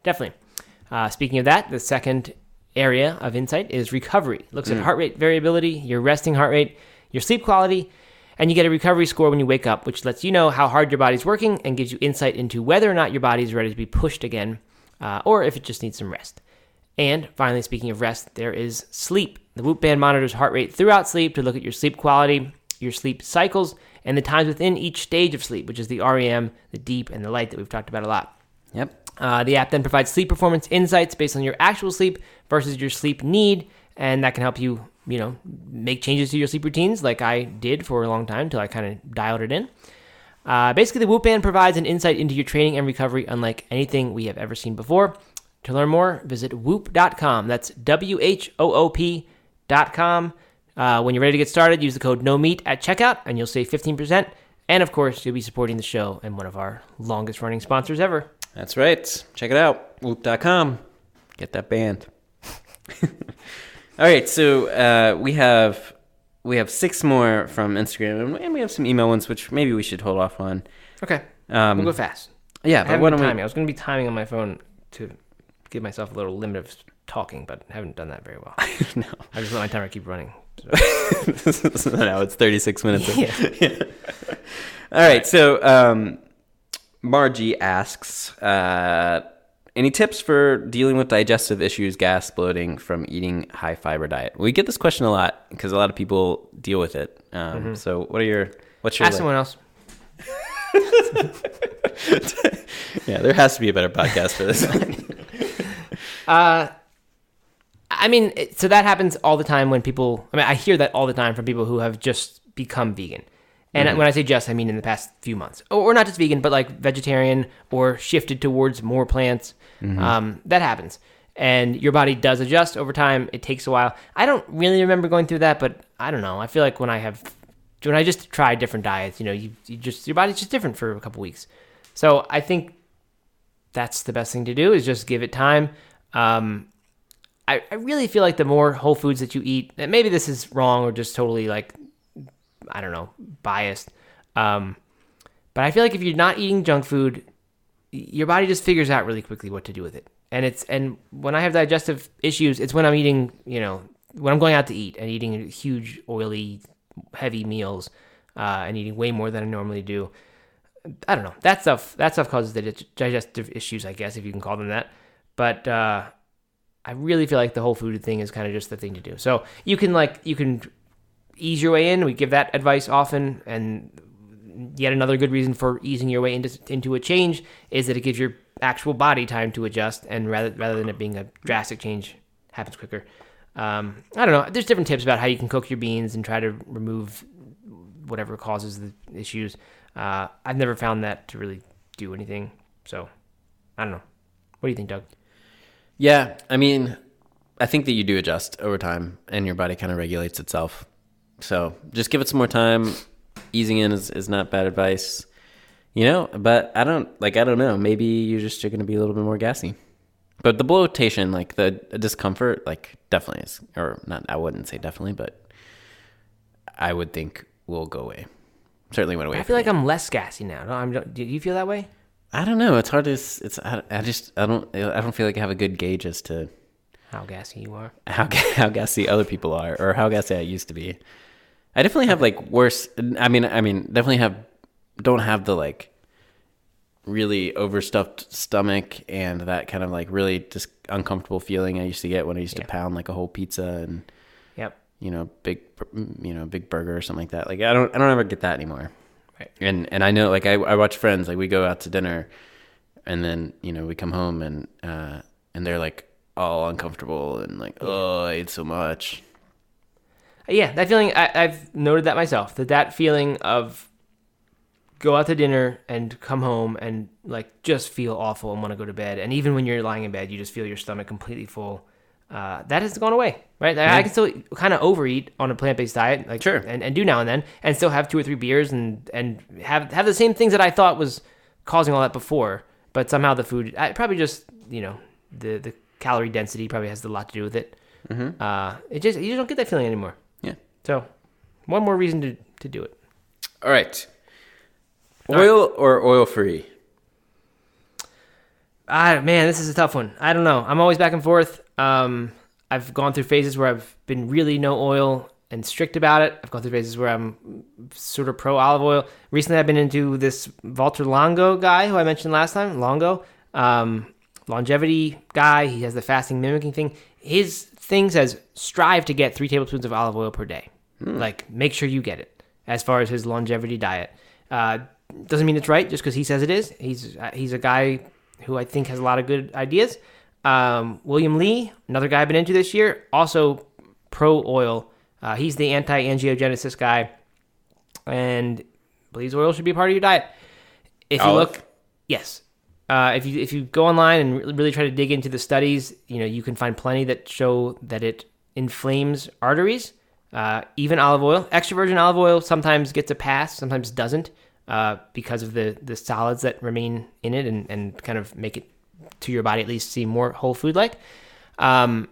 Definitely. Uh, speaking of that, the second area of insight is recovery. It looks at heart rate variability, your resting heart rate, your sleep quality, and you get a recovery score when you wake up, which lets you know how hard your body's working and gives you insight into whether or not your body is ready to be pushed again, uh, or if it just needs some rest. And finally, speaking of rest, there is sleep. The Whoop Band monitors heart rate throughout sleep to look at your sleep quality, your sleep cycles, and the times within each stage of sleep, which is the REM, the deep, and the light that we've talked about a lot. Yep. Uh, the app then provides sleep performance insights based on your actual sleep versus your sleep need, and that can help you, you know, make changes to your sleep routines, like I did for a long time until I kind of dialed it in. Uh, basically, the Whoop Band provides an insight into your training and recovery unlike anything we have ever seen before. To learn more, visit whoop.com. That's W H O O P.com. Uh, when you're ready to get started, use the code NOMEAT at checkout, and you'll save 15%. And of course, you'll be supporting the show and one of our longest running sponsors ever. That's right. Check it out. Whoop.com. Get that band. All right, so uh, we have we have six more from Instagram, and- we have some email ones, which maybe we should hold off on. Okay. Um, We'll go fast. yeah, I but what am I? timing. I was going to be timing on my phone to give myself a little limit of talking, but haven't done that very well. no, I just let my timer keep running. So. now it's thirty six minutes. in. yeah. All right, so um, Margie asks, uh, any tips for dealing with digestive issues, gas, bloating from eating high fiber diet? We get this question a lot because a lot of people deal with it. Um, So, what are your what's your Ask someone else. yeah? There has to be a better podcast for this. Uh, I mean, so that happens all the time when people. I mean, I hear that all the time from people who have just become vegan. And when I say just, I mean in the past few months, or, or not just vegan, but like vegetarian or shifted towards more plants. Um, that happens, and your body does adjust over time. It takes a while. I don't really remember going through that, but I don't know. I feel like when I have, when I just try different diets, you know, you, you just your body's just different for a couple weeks. So I think that's the best thing to do is just give it time. Um, I, I really feel like the more whole foods that you eat, and maybe this is wrong or just totally like, I don't know, biased. Um, but I feel like if you're not eating junk food, your body just figures out really quickly what to do with it. And it's and when I have digestive issues, it's when I'm eating, you know, when I'm going out to eat and eating huge, oily, heavy meals, uh, and eating way more than I normally do. I don't know. That stuff that stuff causes the digestive issues, I guess, if you can call them that. But uh, I really feel like the whole food thing is kind of just the thing to do. So you can like you can ease your way in. We give that advice often, and yet another good reason for easing your way into into a change is that it gives your actual body time to adjust, and rather rather than it being a drastic change, happens quicker. Um, I don't know. There's different tips about how you can cook your beans and try to remove whatever causes the issues. Uh, I've never found that to really do anything. So I don't know. What do you think, Doug? Yeah, I mean, I think that you do adjust over time, and your body kind of regulates itself. So just give it some more time. Easing in is, is not bad advice, you know. But I don't like. I don't know. Maybe you're just going to be a little bit more gassy. But the bloatation, like the discomfort, like definitely is, or not. I wouldn't say definitely, but I would think will go away. Certainly went away. I feel like me. I'm less gassy now. No, I'm, do you feel that way? I don't know. It's hard to. It's. I, I just. I don't. I don't feel like I have a good gauge as to How gassy you are? how how gassy other people are, or how gassy I used to be. I definitely have like worse. I mean, I mean, definitely have. Don't have the like really overstuffed stomach and that kind of like really just uncomfortable feeling I used to get when I used Yeah. to pound like a whole pizza and Yep. you know big you know big burger or something like that. Like I don't I don't ever get that anymore. Right. And and I know like I I watch friends like we go out to dinner and then you know we come home and uh and they're like all uncomfortable and like oh I ate so much. Yeah, that feeling. I, I've noted that myself. That that feeling of go out to dinner and come home and like just feel awful and want to go to bed. And even when you're lying in bed, you just feel your stomach completely full. Uh, that has gone away, right? I can still kind of overeat on a plant-based diet, like Sure. and, and do now and then, and still have two or three beers and and have have the same things that I thought was causing all that before. But somehow the food, I probably just you know the the calorie density probably has a lot to do with it. Uh, it just you just don't get that feeling anymore. So, one more reason to, to do it. All right. Oil or oil free? Ah, man, this is a tough one. I don't know. I'm always back and forth. Um, I've gone through phases where I've been really no oil and strict about it. I've gone through phases where I'm sort of pro olive oil. Recently, I've been into this Walter Longo guy who I mentioned last time, Longo, um, longevity guy. He has the fasting mimicking thing. His thing says strive to get three tablespoons of olive oil per day. Like, make sure you get it as far as his longevity diet. Uh, doesn't mean it's right just because he says it is. He's uh, he's a guy who I think has a lot of good ideas. Um, William Li, another guy I've been into this year, also pro oil. Uh, he's the anti angiogenesis guy, and believes oil should be part of your diet. If you Olive? look, yes, uh, if you if you go online and really try to dig into the studies, you know you can find plenty that show that it inflames arteries. Uh, even olive oil, extra virgin olive oil, sometimes gets a pass, sometimes doesn't, uh, because of the the solids that remain in it and and kind of make it to your body at least seem more whole food like. Um,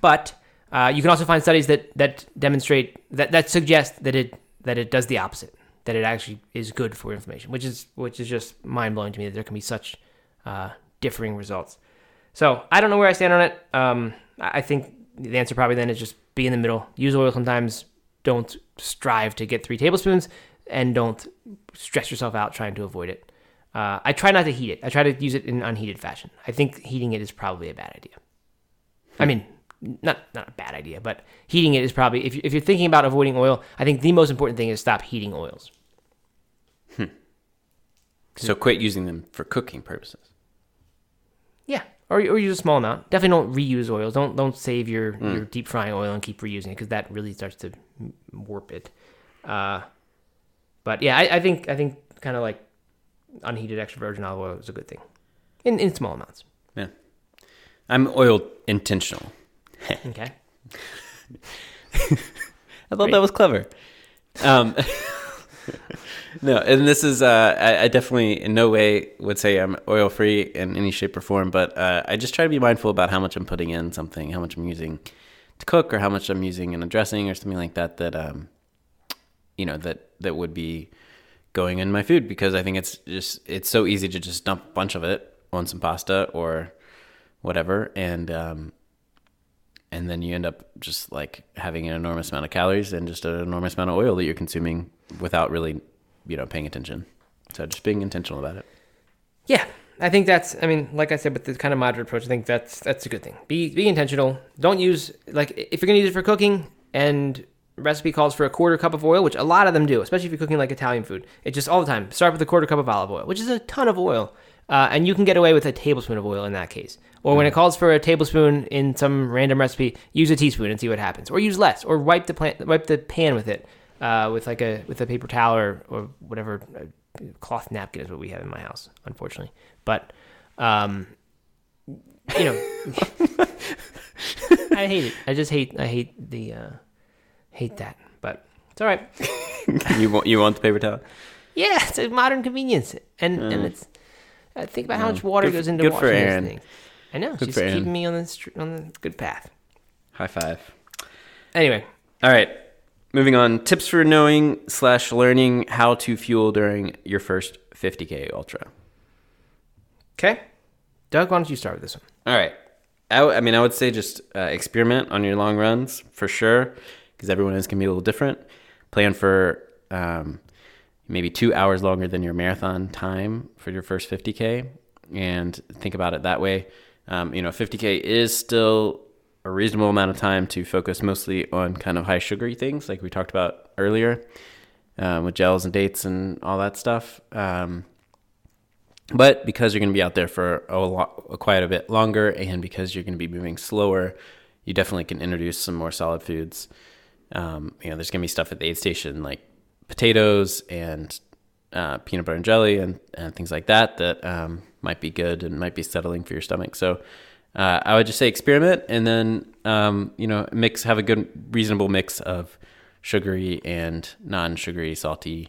but uh, you can also find studies that that demonstrate that that suggest that it that it does the opposite. That it actually is good for inflammation, which is which is just mind blowing to me that there can be such uh, differing results. So I don't know where I stand on it. Um, I I think the answer probably then is just be in the middle. Use oil sometimes. Don't strive to get three tablespoons, and don't stress yourself out trying to avoid it. Uh, I try not to heat it. I try to use it in unheated fashion. I think heating it is probably a bad idea. I mean, not not a bad idea, but heating it is probably if you, if you're thinking about avoiding oil, I think the most important thing is stop heating oils. Hmm. So quit using them for cooking purposes. Yeah, or or use a small amount. Definitely don't reuse oils. Don't don't save your your deep frying oil and keep reusing it because that really starts to warp it. Uh, but yeah, I, I think I think kind of like unheated extra virgin olive oil is a good thing in in small amounts. Yeah. I'm oil intentional. Okay. I thought that was clever. Um, no, and this is uh, I, I definitely in no way would say I'm oil free in any shape or form, but uh, I just try to be mindful about how much I'm putting in something, how much I'm using to cook, or how much I'm using in a dressing or something like that. That um, you know that that would be going in my food because I think it's just it's so easy to just dump a bunch of it on some pasta or whatever, and um, and then you end up just like having an enormous amount of calories and just an enormous amount of oil that you're consuming without really, you know, paying attention. So just being intentional about it. Yeah, I think that's. I mean, like I said, with the kind of moderate approach, I think that's that's a good thing. Be be intentional. Don't use like if you're gonna use it for cooking and recipe calls for a quarter cup of oil, which a lot of them do, especially if you're cooking like Italian food. It just all the time. Start with a quarter cup of olive oil, which is a ton of oil, uh, and you can get away with a tablespoon of oil in that case. Or when it calls for a tablespoon in some random recipe, use a teaspoon and see what happens. Or use less, or wipe the plant, wipe the pan with it, uh, with like a with a paper towel or or whatever cloth napkin is what we have in my house, unfortunately. But Um, you know, I hate it. I just hate. I hate the uh, hate that. But it's all right. you want you want the paper towel? Yeah, it's a modern convenience, and and it's. Uh, think about how much water Good goes into good for washing Erin. these things. I know Good she's for Erin. keeping me on the on the good path. High five. Anyway, All right. Moving on. Tips for knowing slash learning how to fuel during your first 50k ultra. okay, Doug, why don't you start with this one? All right. I, w- I mean, I would say just uh, experiment on your long runs for sure, because everyone is going to be a little different. Plan for um, maybe two hours longer than your marathon time for your first 50K and think about it that way. Um, you know, 50K is still a reasonable amount of time to focus mostly on kind of high sugary things like we talked about earlier um, with gels and dates and all that stuff. Um, but because you're going to be out there for a lot, quite a bit longer, and because you're going to be moving slower, you definitely can introduce some more solid foods. Um, you know, there's going to be stuff at the aid station like potatoes and uh, peanut butter and jelly and, and things like that that um, might be good and might be settling for your stomach. So uh, I would just say experiment and then um, you know mix have a good reasonable mix of sugary and non-sugary salty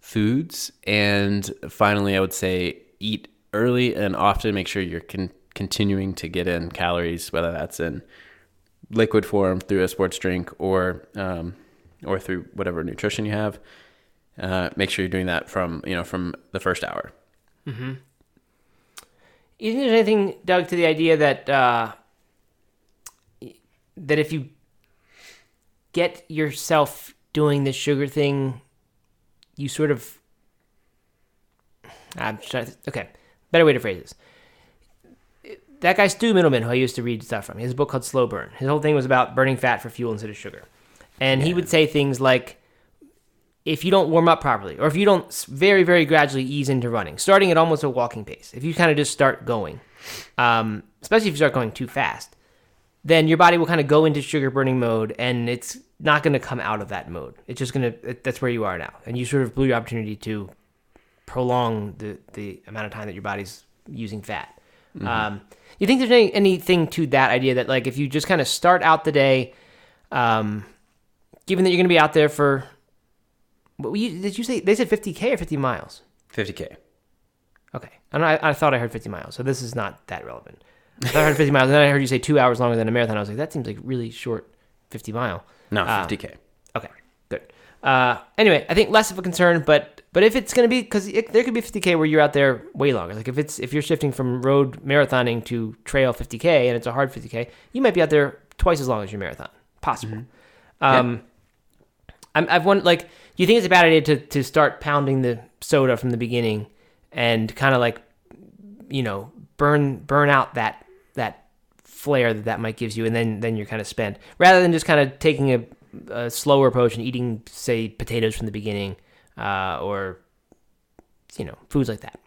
foods. And finally, I would say eat early and often. Make sure you're con- continuing to get in calories, whether that's in liquid form through a sports drink or um, or through whatever nutrition you have. Uh, make sure you're doing that from you know from the first hour. You think there's anything, Doug, to the idea that uh, that if you get yourself doing this sugar thing, you sort of I'm trying to, okay, better way to phrase this. That guy Stu Mittleman, who I used to read stuff from, his book called Slow Burn. His whole thing was about burning fat for fuel instead of sugar, and he would say things like, if you don't warm up properly, or if you don't very, very gradually ease into running, starting at almost a walking pace, if you kind of just start going, um, especially if you start going too fast, then your body will kind of go into sugar burning mode and it's not going to come out of that mode. It's just going to, that's where you are now. And you sort of blew your opportunity to prolong the, the amount of time that your body's using fat. Um, you think there's any, anything to that idea that, like, if you just kind of start out the day, um, given that you're going to be out there for, what you, did you say, they said 50K or 50 miles? 50k. Okay. I, I, I thought I heard 50 miles, so this is not that relevant. I thought I heard 50 miles, and then I heard you say two hours longer than a marathon. I was like, that seems like really short 50 mile. No, Ah. 50k. Okay, good. Uh, anyway, I think less of a concern, but but if it's going to be because there could be 50k where you're out there way longer. Like if it's if you're shifting from road marathoning to trail 50k and it's a hard 50k, you might be out there twice as long as your marathon. Possible. Um, I'm, I've won like. Do you think it's a bad idea to to start pounding the soda from the beginning and kind of like you know burn burn out that that flair that that might gives you and then then you're kind of spent rather than just kind of taking a, a slower approach and eating say potatoes from the beginning uh, or you know foods like that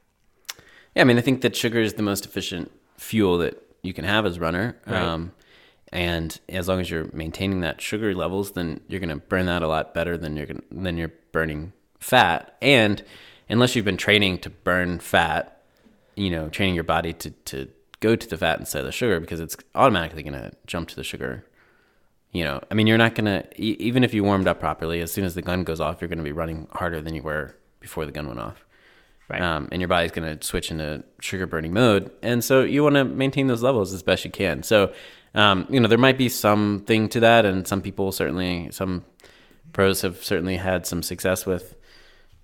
Yeah, I mean, I think that sugar is the most efficient fuel that you can have as runner. Right. Um, and as long as you're maintaining that sugar levels, then you're going to burn that a lot better than you're gonna, than you're burning fat. And unless you've been training to burn fat, you know, training your body to, to go to the fat instead of the sugar because it's automatically going to jump to the sugar. You know, I mean, you're not going to, even if you warmed up properly, as soon as the gun goes off, you're going to be running harder than you were before the gun went off right um, and your body's going to switch into sugar burning mode. And so you want to maintain those levels as best you can. So, um, you know, there might be something to that, and some people certainly, some pros have certainly had some success with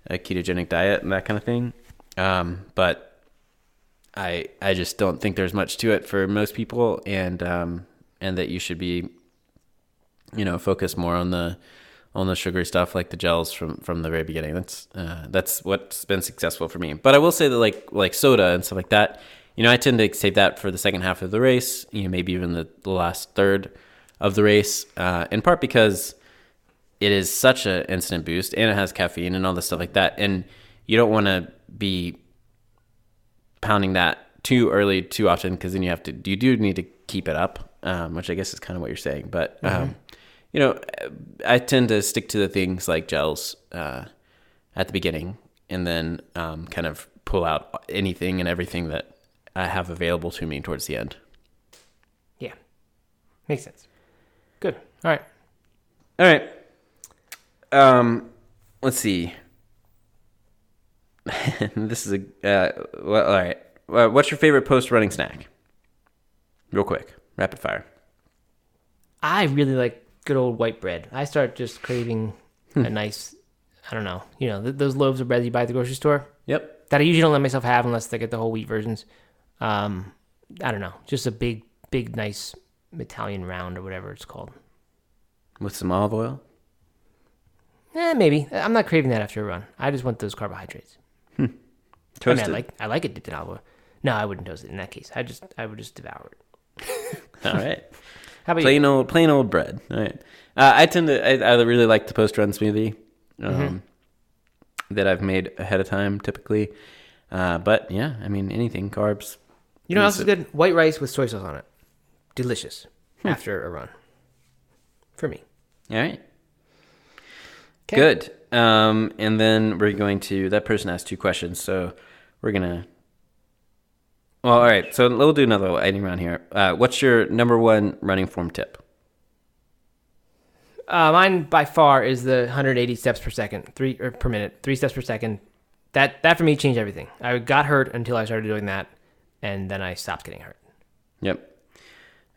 a ketogenic diet and that kind of thing. Um, but I, I just don't think there's much to it for most people, and um, and that you should be, you know, focus more on the on the sugary stuff like the gels from from the very beginning. That's uh, that's what's been successful for me. But I will say that like like soda and stuff like that, you know, I tend to save that for the second half of the race. You know, maybe even the, the last third of the race. Uh, in part because it is such an instant boost and it has caffeine and all this stuff like that, and you don't want to be pounding that too early too often because then you have to you do need to keep it up, um, which I guess is kind of what you're saying. But um, you know, I tend to stick to the things like gels uh, at the beginning, and then um, kind of pull out anything and everything that I have available to me towards the end. Yeah, makes sense. Good. All right. All right. Um, let's see. this is a uh, well, all right. Uh, what's your favorite post running snack? Real quick, rapid fire. I really like good old white bread. I start just craving a nice, I don't know, you know, th- those loaves of bread you buy at the grocery store Yep. that I usually don't let myself have unless I get the whole wheat versions. Um, I don't know, just a big, big, nice Italian round or whatever it's called. With some olive oil. Eh, maybe. I'm not craving that after a run. I just want those carbohydrates. I mean. I like I like it dipped in olive oil. No, I wouldn't toast it in that case. I just I would just devour it. all right. How about you? plain old plain old bread. All right. Uh, I tend to I, I really like the post run smoothie um, that I've made ahead of time typically. Uh, but yeah, I mean anything carbs. You know what else is good? White rice with soy sauce on it. Delicious after a run. For me. All right. 'Kay. Good. Um, and then we're going to that person asked two questions, so we're gonna. Well, all right. So we'll do another lightning round here. Uh, what's your number one running form tip? Uh, mine by far is the 180 steps per second, three or per minute, three steps per second. That that for me changed everything. I got hurt until I started doing that, and then I stopped getting hurt. Yep.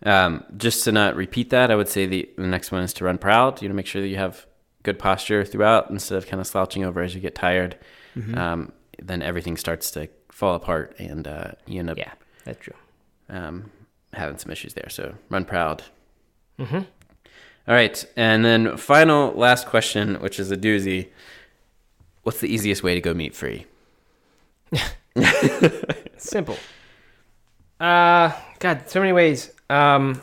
Um, just to not repeat that, I would say the, the next one is to run proud. You know, make sure that you have good posture throughout instead of kind of slouching over as you get tired. Mm-hmm. Um, then everything starts to fall apart and uh, you end up Yeah, that's true. um, having some issues there. So run proud. Mm-hmm. All right. And then final last question, which is a doozy. What's the easiest way to go meat free? Simple. Uh, God, so many ways. Um,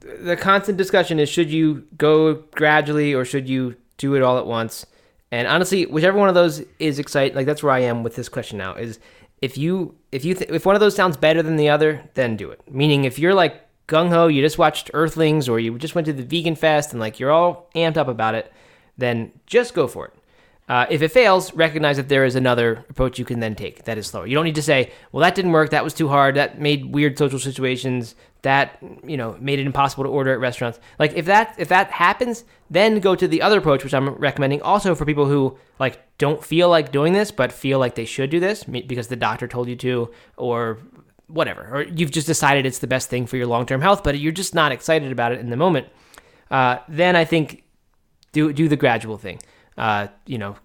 the constant discussion is should you go gradually or should you do it all at once? And honestly, whichever one of those is exciting, like that's where I am with this question now. Is if you if you th- if one of those sounds better than the other, then do it. Meaning, if you're like gung ho, you just watched Earthlings or you just went to the Vegan Fest and like you're all amped up about it, then just go for it. Uh, if it fails, recognize that there is another approach you can then take that is slower. You don't need to say, "Well, that didn't work. That was too hard. That made weird social situations. That you know made it impossible to order at restaurants." Like if that if that happens, then go to the other approach, which I'm recommending also for people who like don't feel like doing this but feel like they should do this because the doctor told you to, or whatever, or you've just decided it's the best thing for your long term health, but you're just not excited about it in the moment. Uh, then I think do do the gradual thing. Uh, you know,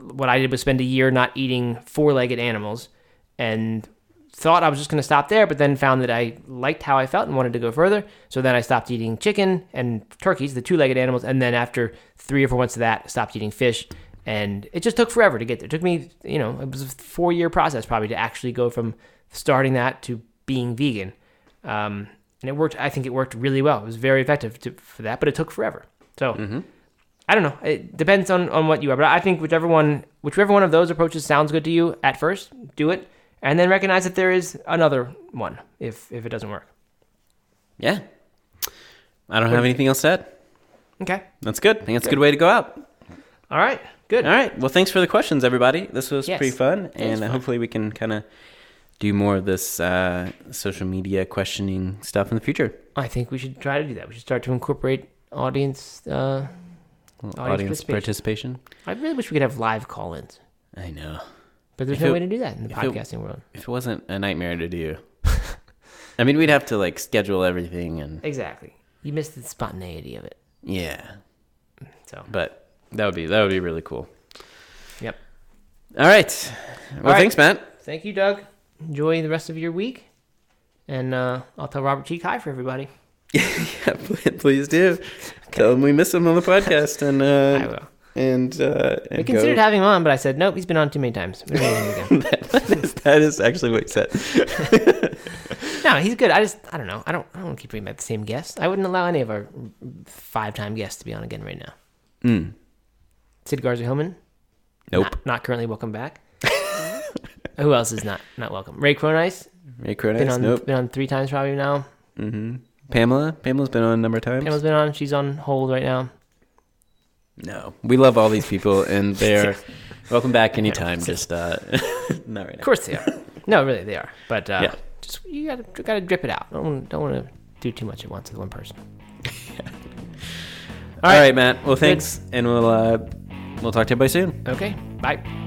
what I did was spend a year not eating four-legged animals, and thought I was just going to stop there, but then found that I liked how I felt and wanted to go further. So then I stopped eating chicken and turkeys, the two-legged animals, and then after three or four months of that, stopped eating fish. And it just took forever to get there. It took me, you know, it was a four-year process probably to actually go from starting that to being vegan. Um, and it worked. I think it worked really well. It was very effective to, for that, but it took forever. So. I don't know. It depends on, on what you are, but I think whichever one whichever one of those approaches sounds good to you at first, do it, and then recognize that there is another one if if it doesn't work. Yeah. I don't have anything else said. Okay. That's good. I think that's a good way to go out. All right. Good. All right. Well, thanks for the questions, everybody. This was Yes. pretty fun, and fun. hopefully we can kind of do more of this uh, social media questioning stuff in the future. I think we should try to do that. We should start to incorporate audience. Uh, Audience, Audience participation. I really wish we could have live call-ins, I know. but there's If no it- way to do that in the if it- podcasting world. If it wasn't a nightmare to do, I mean, we'd have to like schedule everything and Exactly. You missed the spontaneity of it. yeah, So. but that would be that would be really cool. Yep. All right. Well, right. thanks, Matt. Thank you, Doug. Enjoy the rest of your week, and uh, I'll tell Robert Cheeke hi for everybody. Yeah, please do. Tell him we miss him on the podcast and I uh, will. and uh, and We considered go. having him on, but I said nope. He's been on too many times. We need him again. that, is, that is actually what he said. no, he's good. I just I don't know. I don't I don't keep bringing back the same guests. I wouldn't allow any of our five-time guests to be on again right now. Mm. Sid Garza Hillman, Nope. not, not currently welcome back. Who else is not not welcome? Ray Cronise Ray been on Nope. been on three times probably now. hmm Pamela. Pamela's been on a number of times. Pamela's been on. She's on hold right now. No, we love all these people, and they're welcome back anytime. Just uh, not right Now. Of course they are. No, really, they are. But uh, Yeah. just you gotta you gotta drip it out. Don't don't want to do too much at once with one person. All right, Matt. Well, thanks, and we'll uh, we'll talk to everybody soon. Okay. Bye.